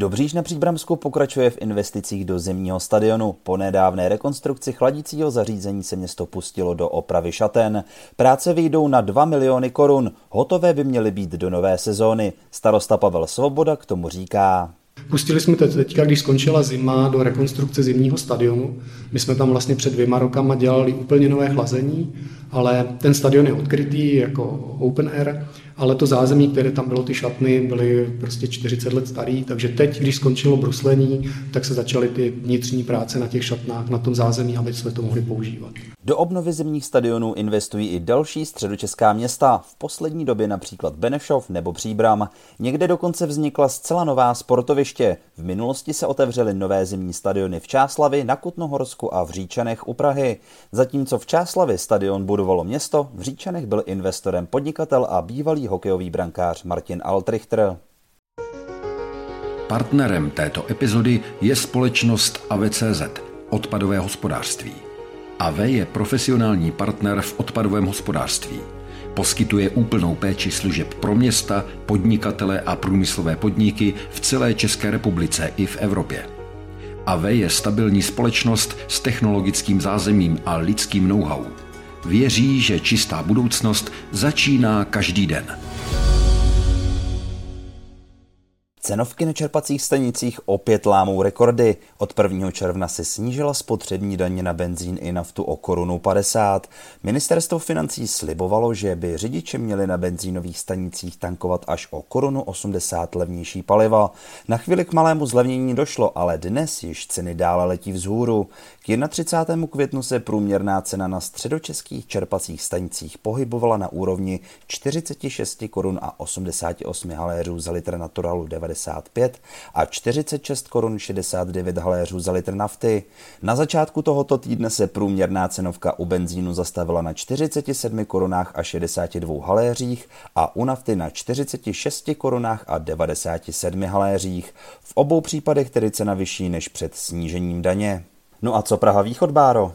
Dobříž na Příbramsku pokračuje v investicích do zimního stadionu. Po nedávné rekonstrukci chladicího zařízení se město pustilo do opravy šaten. Práce vyjdou na 2 miliony korun. Hotové by měly být do nové sezóny. Starosta Pavel Svoboda k tomu říká. Pustili jsme teď, teďka, když skončila zima, do rekonstrukce zimního stadionu. My jsme tam vlastně před dvěma rokama dělali úplně nové chlazení, ale ten stadion je odkrytý jako open air ale to zázemí, které tam bylo, ty šatny, byly prostě 40 let starý, takže teď, když skončilo bruslení, tak se začaly ty vnitřní práce na těch šatnách, na tom zázemí, aby jsme to mohli používat. Do obnovy zimních stadionů investují i další středočeská města, v poslední době například Benešov nebo Příbram. Někde dokonce vznikla zcela nová sportoviště. V minulosti se otevřely nové zimní stadiony v Čáslavi, na Kutnohorsku a v Říčanech u Prahy. Zatímco v Čáslavi stadion budovalo město, v Říčanech byl investorem podnikatel a bývalý hokejový brankář Martin Altrichter. Partnerem této epizody je společnost AVCZ, odpadové hospodářství. AV je profesionální partner v odpadovém hospodářství. Poskytuje úplnou péči služeb pro města, podnikatele a průmyslové podniky v celé České republice i v Evropě. AV je stabilní společnost s technologickým zázemím a lidským know-how. Věří, že čistá budoucnost začíná každý den. Cenovky na čerpacích stanicích opět lámou rekordy. Od 1. června se snížila spotřební daně na benzín i naftu o korunu 50. Ministerstvo financí slibovalo, že by řidiči měli na benzínových stanicích tankovat až o korunu 80 levnější paliva. Na chvíli k malému zlevnění došlo, ale dnes již ceny dále letí vzhůru. K 31. květnu se průměrná cena na středočeských čerpacích stanicích pohybovala na úrovni 46 korun a 88 haléřů za litr naturalu 95 a 46 korun 69 haléřů za litr nafty. Na začátku tohoto týdne se průměrná cenovka u benzínu zastavila na 47 korunách a 62 haléřích a u nafty na 46 korunách a 97 haléřích. V obou případech tedy cena vyšší než před snížením daně. No a co Praha Východ, Báro?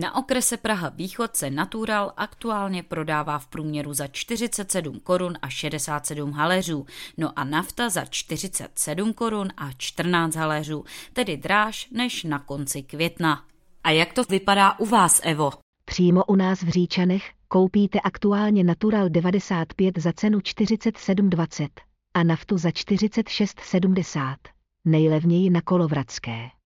Na okrese Praha Východ se Natural aktuálně prodává v průměru za 47 korun a 67 haléřů, no a nafta za 47 korun a 14 haléřů, tedy dráž než na konci května. A jak to vypadá u vás, Evo? Přímo u nás v Říčanech koupíte aktuálně Natural 95 za cenu 47,20 a naftu za 46,70. Nejlevněji na Kolovradské.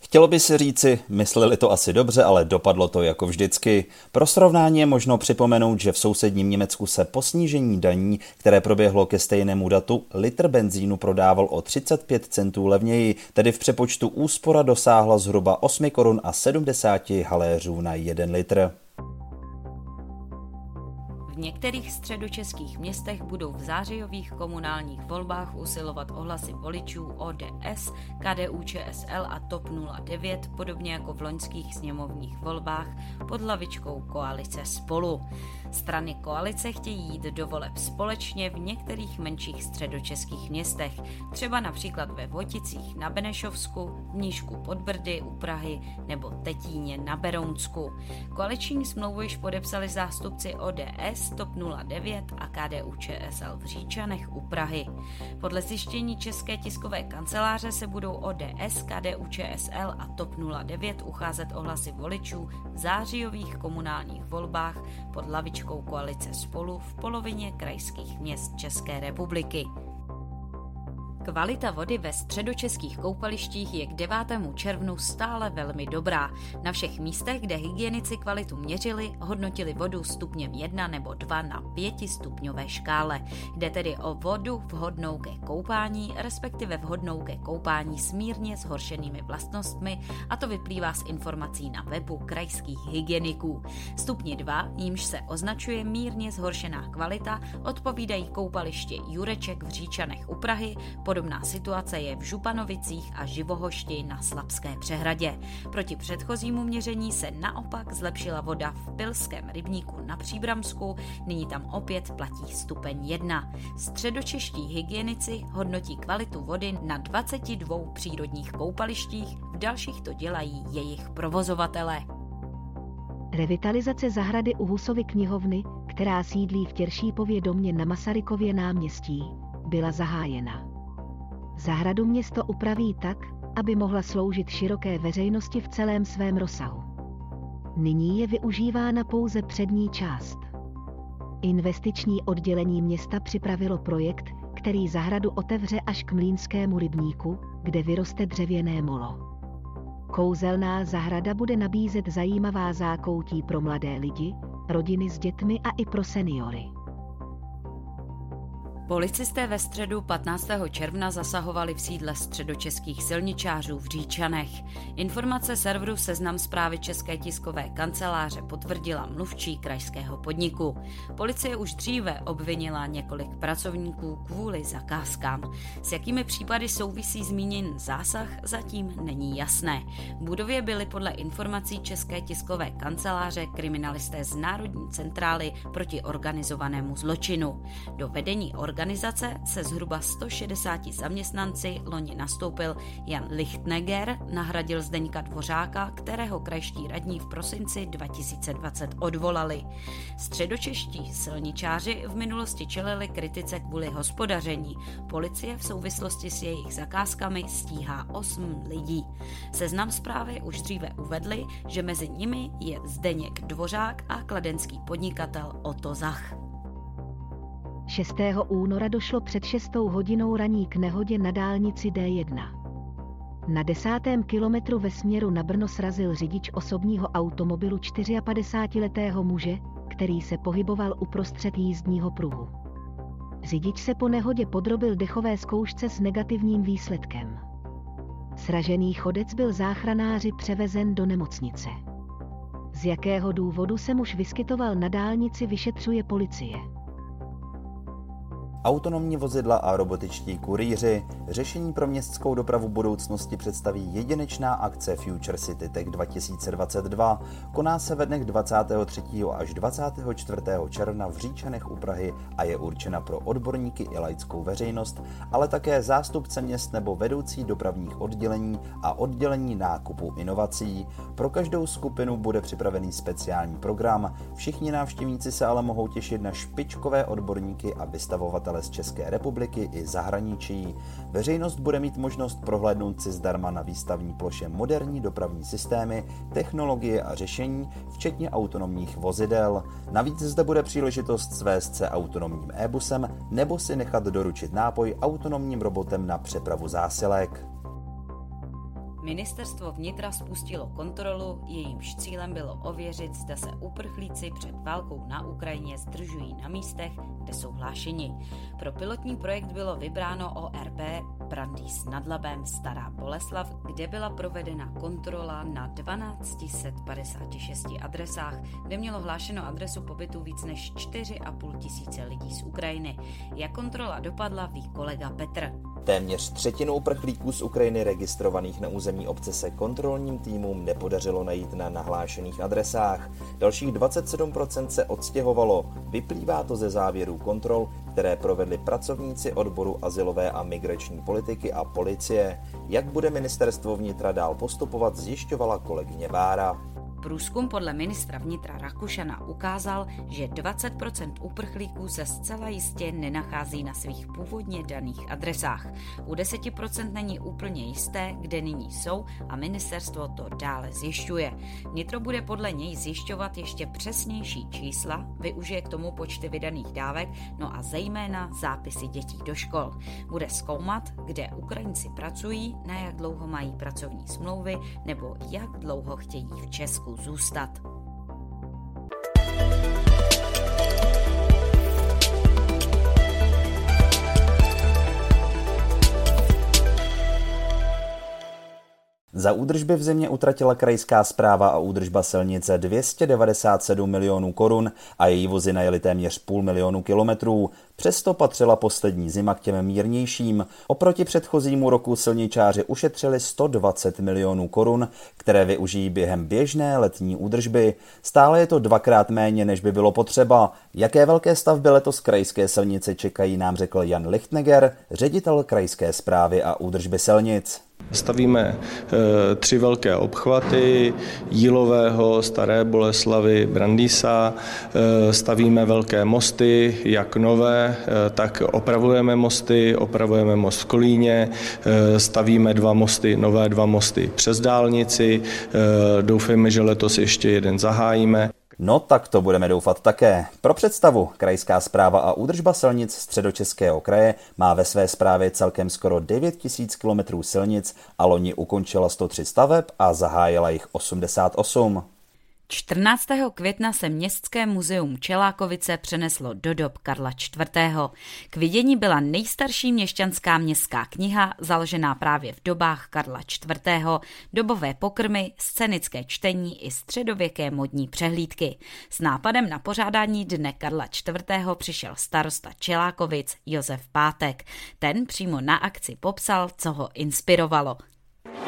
Chtělo by se říci, mysleli to asi dobře, ale dopadlo to jako vždycky. Pro srovnání je možno připomenout, že v sousedním Německu se po snížení daní, které proběhlo ke stejnému datu, litr benzínu prodával o 35 centů levněji, tedy v přepočtu úspora dosáhla zhruba 8 korun a 70 haléřů na 1 litr. V některých středočeských městech budou v zářijových komunálních volbách usilovat ohlasy voličů ODS, KDU ČSL a TOP 09, podobně jako v loňských sněmovních volbách pod hlavičkou koalice Spolu. Strany koalice chtějí jít do voleb společně v některých menších středočeských městech, třeba například ve Voticích na Benešovsku, v Nížku pod Brdy u Prahy nebo Tetíně na Berounsku. Koaliční smlouvu již podepsali zástupci ODS, TOP 09 a KDU ČSL v Říčanech u Prahy. Podle zjištění České tiskové kanceláře se budou ODS, KDU ČSL a TOP 09 ucházet o hlasy voličů v zářijových komunálních volbách pod politickou koalice spolu v polovině krajských měst České republiky. Kvalita vody ve středočeských koupalištích je k 9. červnu stále velmi dobrá. Na všech místech, kde hygienici kvalitu měřili, hodnotili vodu stupněm 1 nebo 2 na 5 stupňové škále. Jde tedy o vodu vhodnou ke koupání, respektive vhodnou ke koupání s mírně zhoršenými vlastnostmi, a to vyplývá z informací na webu krajských hygieniků. Stupni 2, jímž se označuje mírně zhoršená kvalita, odpovídají koupaliště Jureček v Říčanech u Prahy, pod Podobná situace je v Županovicích a Živohošti na Slabské přehradě. Proti předchozímu měření se naopak zlepšila voda v Pilském rybníku na Příbramsku, nyní tam opět platí stupeň 1. Středočeští hygienici hodnotí kvalitu vody na 22 přírodních koupalištích, v dalších to dělají jejich provozovatele. Revitalizace zahrady u Husovy knihovny, která sídlí v Těršípově domě na Masarykově náměstí, byla zahájena. Zahradu město upraví tak, aby mohla sloužit široké veřejnosti v celém svém rozsahu. Nyní je využívána pouze přední část. Investiční oddělení města připravilo projekt, který zahradu otevře až k Mlínskému rybníku, kde vyroste dřevěné molo. Kouzelná zahrada bude nabízet zajímavá zákoutí pro mladé lidi, rodiny s dětmi a i pro seniory. Policisté ve středu 15. června zasahovali v sídle středočeských silničářů v Říčanech. Informace serveru Seznam zprávy České tiskové kanceláře potvrdila mluvčí krajského podniku. Policie už dříve obvinila několik pracovníků kvůli zakázkám. S jakými případy souvisí zmíněn zásah, zatím není jasné. V budově byly podle informací České tiskové kanceláře kriminalisté z Národní centrály proti organizovanému zločinu. Do vedení organizace organizace se zhruba 160 zaměstnanci loni nastoupil Jan Lichtneger, nahradil Zdeňka Dvořáka, kterého krajští radní v prosinci 2020 odvolali. Středočeští silničáři v minulosti čelili kritice kvůli hospodaření. Policie v souvislosti s jejich zakázkami stíhá 8 lidí. Seznam zprávy už dříve uvedli, že mezi nimi je Zdeněk Dvořák a kladenský podnikatel Otto Zach. 6. února došlo před 6 hodinou raní k nehodě na dálnici D1. Na desátém kilometru ve směru na Brno srazil řidič osobního automobilu 54-letého muže, který se pohyboval uprostřed jízdního pruhu. Řidič se po nehodě podrobil dechové zkoušce s negativním výsledkem. Sražený chodec byl záchranáři převezen do nemocnice. Z jakého důvodu se muž vyskytoval na dálnici vyšetřuje policie autonomní vozidla a robotičtí kurýři. Řešení pro městskou dopravu budoucnosti představí jedinečná akce Future City Tech 2022. Koná se ve dnech 23. až 24. června v Říčanech u Prahy a je určena pro odborníky i laickou veřejnost, ale také zástupce měst nebo vedoucí dopravních oddělení a oddělení nákupu inovací. Pro každou skupinu bude připravený speciální program. Všichni návštěvníci se ale mohou těšit na špičkové odborníky a vystavovatele podnikatele z České republiky i zahraničí. Veřejnost bude mít možnost prohlédnout si zdarma na výstavní ploše moderní dopravní systémy, technologie a řešení, včetně autonomních vozidel. Navíc zde bude příležitost svést se autonomním e-busem nebo si nechat doručit nápoj autonomním robotem na přepravu zásilek. Ministerstvo vnitra spustilo kontrolu, jejímž cílem bylo ověřit, zda se uprchlíci před válkou na Ukrajině zdržují na místech, kde jsou hlášeni. Pro pilotní projekt bylo vybráno ORP Brandýs nad Labem Stará Boleslav, kde byla provedena kontrola na 1256 adresách, kde mělo hlášeno adresu pobytu víc než 4,5 tisíce lidí z Ukrajiny. Jak kontrola dopadla, ví kolega Petr. Téměř třetinu uprchlíků z Ukrajiny registrovaných na území obce se kontrolním týmům nepodařilo najít na nahlášených adresách. Dalších 27% se odstěhovalo. Vyplývá to ze závěrů kontrol, které provedli pracovníci odboru asilové a migrační politiky a policie. Jak bude ministerstvo vnitra dál postupovat, zjišťovala kolegyně Bára. Průzkum podle ministra vnitra Rakušana ukázal, že 20% uprchlíků se zcela jistě nenachází na svých původně daných adresách. U 10% není úplně jisté, kde nyní jsou a ministerstvo to dále zjišťuje. Vnitro bude podle něj zjišťovat ještě přesnější čísla, využije k tomu počty vydaných dávek, no a zejména zápisy dětí do škol. Bude zkoumat, kde Ukrajinci pracují, na jak dlouho mají pracovní smlouvy nebo jak dlouho chtějí v Česku Rusul. Za údržby v zimě utratila krajská zpráva a údržba silnice 297 milionů korun a její vozy najeli téměř půl milionu kilometrů. Přesto patřila poslední zima k těm mírnějším. Oproti předchozímu roku silničáři ušetřili 120 milionů korun, které využijí během běžné letní údržby. Stále je to dvakrát méně, než by bylo potřeba. Jaké velké stavby letos krajské silnice čekají, nám řekl Jan Lichtneger, ředitel krajské zprávy a údržby silnic. Stavíme e, tři velké obchvaty Jílového, Staré Boleslavy, Brandýsa. E, stavíme velké mosty, jak nové, e, tak opravujeme mosty, opravujeme most v Kolíně, stavíme dva mosty, nové dva mosty přes dálnici. Doufejme, že letos ještě jeden zahájíme. No tak to budeme doufat také. Pro představu, Krajská zpráva a údržba silnic středočeského kraje má ve své zprávě celkem skoro 9 000 km silnic a loni ukončila 103 staveb a zahájila jich 88. 14. května se Městské muzeum Čelákovice přeneslo do dob Karla IV. K vidění byla nejstarší měšťanská městská kniha, založená právě v dobách Karla IV., dobové pokrmy, scénické čtení i středověké modní přehlídky. S nápadem na pořádání dne Karla IV. přišel starosta Čelákovic Josef Pátek. Ten přímo na akci popsal, co ho inspirovalo.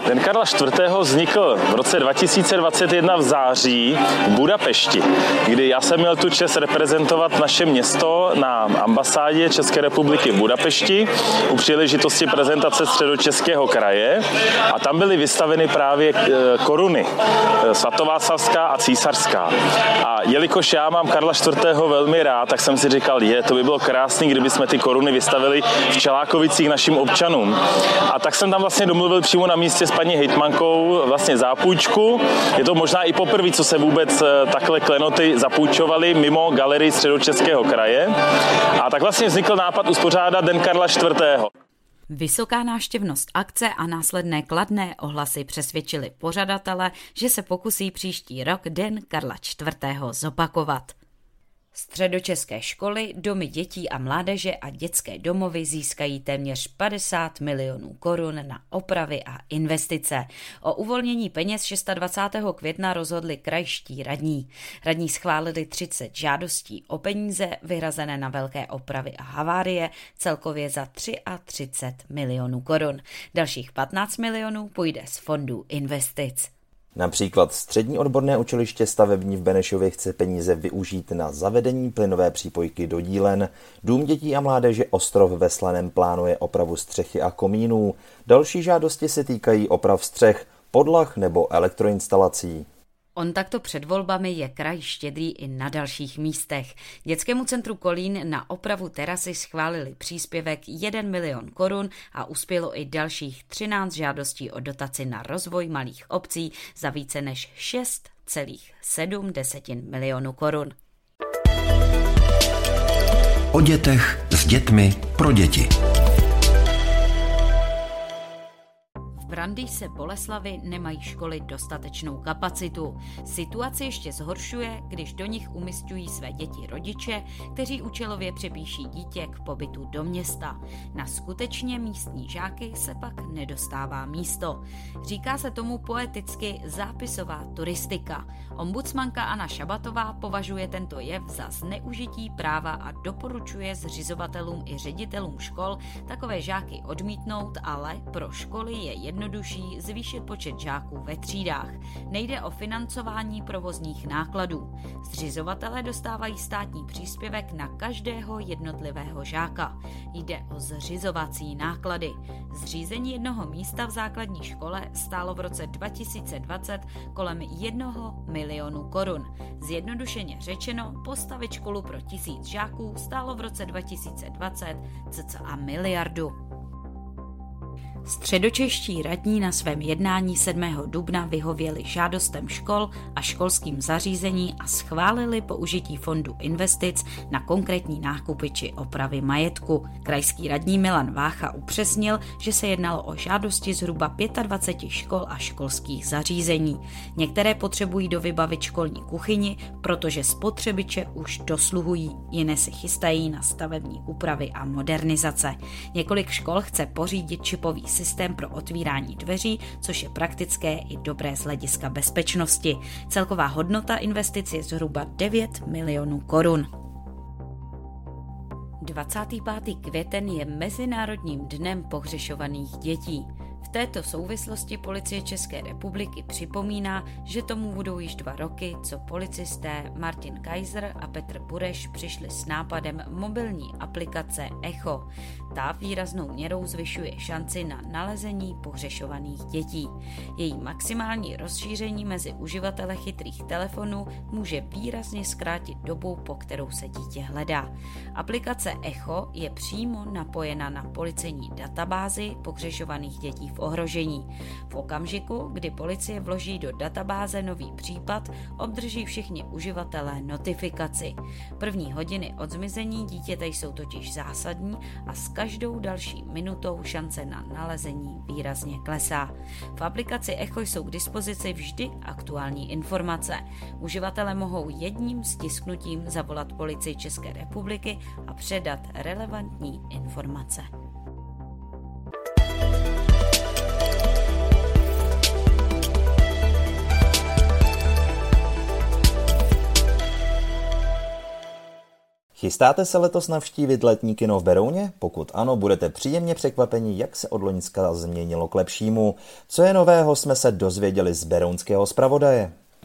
Den Karla IV. vznikl v roce 2021 v září v Budapešti, kdy já jsem měl tu čest reprezentovat naše město na ambasádě České republiky v Budapešti u příležitosti prezentace středočeského kraje a tam byly vystaveny právě eh, koruny eh, svatováclavská a císařská. A jelikož já mám Karla IV. velmi rád, tak jsem si říkal, je, to by bylo krásné, kdyby jsme ty koruny vystavili v Čelákovicích našim občanům. A tak jsem tam vlastně domluvil přímo na místě s paní hejtmankou vlastně zápůjčku. Je to možná i poprvé, co se vůbec eh, takhle klenoty zapůjčovaly mimo galerii středočeského kraje. A tak vlastně vznikl nápad uspořádat Den Karla IV. Vysoká návštěvnost akce a následné kladné ohlasy přesvědčili pořadatele, že se pokusí příští rok Den Karla IV. zopakovat. Středočeské školy, domy dětí a mládeže a dětské domovy získají téměř 50 milionů korun na opravy a investice. O uvolnění peněz 26. května rozhodli krajští radní. Radní schválili 30 žádostí o peníze vyhrazené na velké opravy a havárie, celkově za 33 milionů korun. Dalších 15 milionů půjde z fondů investic. Například střední odborné učiliště stavební v Benešově chce peníze využít na zavedení plynové přípojky do dílen. Dům dětí a mládeže Ostrov ve Slaném plánuje opravu střechy a komínů. Další žádosti se týkají oprav střech, podlah nebo elektroinstalací. On takto před volbami je kraj štědrý i na dalších místech. Dětskému centru Kolín na opravu terasy schválili příspěvek 1 milion korun a uspělo i dalších 13 žádostí o dotaci na rozvoj malých obcí za více než 6,7 milionů korun. O dětech s dětmi pro děti. Brandýse Boleslavy nemají školy dostatečnou kapacitu. Situaci ještě zhoršuje, když do nich umistují své děti rodiče, kteří účelově přepíší dítě k pobytu do města. Na skutečně místní žáky se pak nedostává místo. Říká se tomu poeticky zápisová turistika. Ombudsmanka Anna Šabatová považuje tento jev za zneužití práva a doporučuje zřizovatelům i ředitelům škol takové žáky odmítnout, ale pro školy je jedno jednodušší zvýšit počet žáků ve třídách. Nejde o financování provozních nákladů. Zřizovatelé dostávají státní příspěvek na každého jednotlivého žáka. Jde o zřizovací náklady. Zřízení jednoho místa v základní škole stálo v roce 2020 kolem 1 milionu korun. Zjednodušeně řečeno, postavit školu pro tisíc žáků stálo v roce 2020 cca miliardu. Středočeští radní na svém jednání 7. dubna vyhověli žádostem škol a školským zařízení a schválili použití fondu investic na konkrétní nákupy či opravy majetku. Krajský radní Milan Vácha upřesnil, že se jednalo o žádosti zhruba 25 škol a školských zařízení. Některé potřebují do vybavit školní kuchyni, protože spotřebiče už dosluhují, jiné se chystají na stavební úpravy a modernizace. Několik škol chce pořídit čipový systém pro otvírání dveří, což je praktické i dobré z hlediska bezpečnosti. Celková hodnota investic je zhruba 9 milionů korun. 25. květen je Mezinárodním dnem pohřešovaných dětí. V této souvislosti policie České republiky připomíná, že tomu budou již dva roky, co policisté Martin Kaiser a Petr Bureš přišli s nápadem mobilní aplikace Echo. Ta výraznou měrou zvyšuje šanci na nalezení pohřešovaných dětí. Její maximální rozšíření mezi uživatele chytrých telefonů může výrazně zkrátit dobu, po kterou se dítě hledá. Aplikace Echo je přímo napojena na policejní databázi pohřešovaných dětí v ohrožení. V okamžiku, kdy policie vloží do databáze nový případ, obdrží všichni uživatelé notifikaci. První hodiny od zmizení dítěte jsou totiž zásadní a s každou další minutou šance na nalezení výrazně klesá. V aplikaci Echo jsou k dispozici vždy aktuální informace. Uživatelé mohou jedním stisknutím zavolat policii České republiky a předat relevantní informace. Chystáte se letos navštívit letní kino v Berouně? Pokud ano, budete příjemně překvapeni, jak se od Loňska změnilo k lepšímu. Co je nového, jsme se dozvěděli z berounského zpravodaje.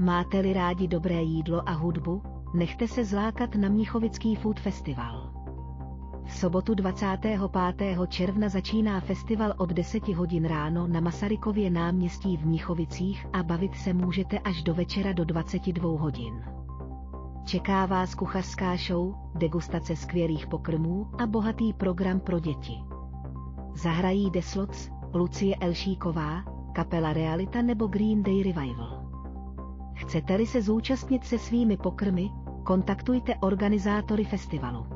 Máte-li rádi dobré jídlo a hudbu, nechte se zlákat na Mnichovický Food Festival. V sobotu 25. června začíná festival od 10 hodin ráno na Masarykově náměstí v Mnichovicích a bavit se můžete až do večera do 22 hodin. Čeká vás kuchařská show, degustace skvělých pokrmů a bohatý program pro děti. Zahrají Deslots, Lucie Elšíková, kapela Realita nebo Green Day Revival. Chcete-li se zúčastnit se svými pokrmy, kontaktujte organizátory festivalu.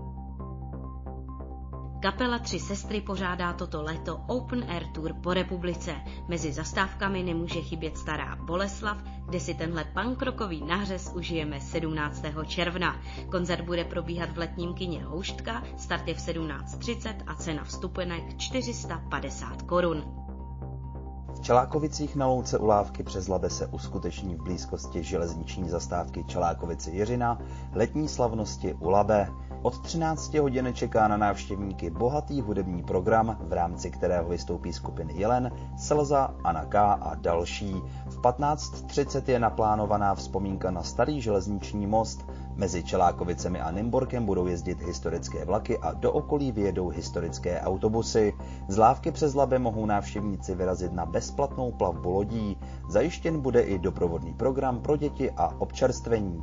Kapela Tři sestry pořádá toto léto Open Air Tour po republice. Mezi zastávkami nemůže chybět stará Boleslav, kde si tenhle punkrokový nářez užijeme 17. června. Koncert bude probíhat v letním kině Houštka, start je v 17.30 a cena vstupenek 450 korun. Čelákovicích na louce u Lávky přes Labe se uskuteční v blízkosti železniční zastávky Čelákovice Jiřina letní slavnosti u Labe. Od 13 hodin čeká na návštěvníky bohatý hudební program, v rámci kterého vystoupí skupiny Jelen, Selza, Anaka a další. V 15.30 je naplánovaná vzpomínka na starý železniční most, Mezi Čelákovicemi a Nymborkem budou jezdit historické vlaky a do okolí vyjedou historické autobusy. Z Lávky přes Labe mohou návštěvníci vyrazit na bezplatnou plavbu lodí. Zajištěn bude i doprovodný program pro děti a občerstvení.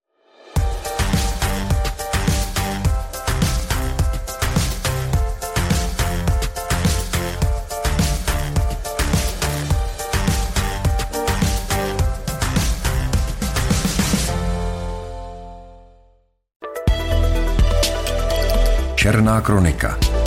Černá kronika.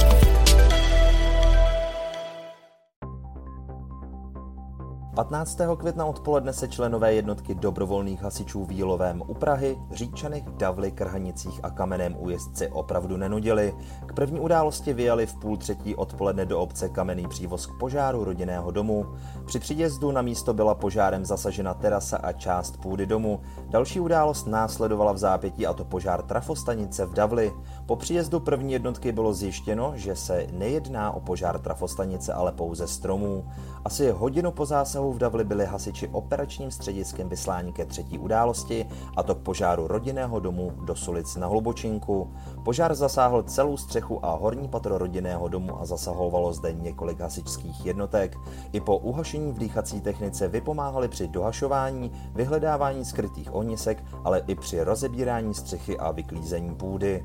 15. května odpoledne se členové jednotky dobrovolných hasičů Vílovém u Prahy, Říčanech, Davli, Krhanicích a Kameném újezdci opravdu nenudili. K první události vyjeli v půl třetí odpoledne do obce Kamenný přívoz k požáru rodinného domu. Při příjezdu na místo byla požárem zasažena terasa a část půdy domu. Další událost následovala v zápětí a to požár trafostanice v Davli. Po příjezdu první jednotky bylo zjištěno, že se nejedná o požár trafostanice, ale pouze stromů. Asi hodinu po zásahu v Davli byli hasiči operačním střediskem vyslání ke třetí události, a to k požáru rodinného domu do Sulic na Hlubočinku. Požár zasáhl celou střechu a horní patro rodinného domu a zasahovalo zde několik hasičských jednotek. I po uhašení v dýchací technice vypomáhali při dohašování, vyhledávání skrytých ohnisek, ale i při rozebírání střechy a vyklízení půdy.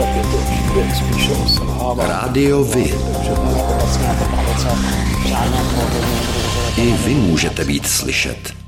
Tak je to o selhávání. Rádio Vy. I vy můžete být slyšet.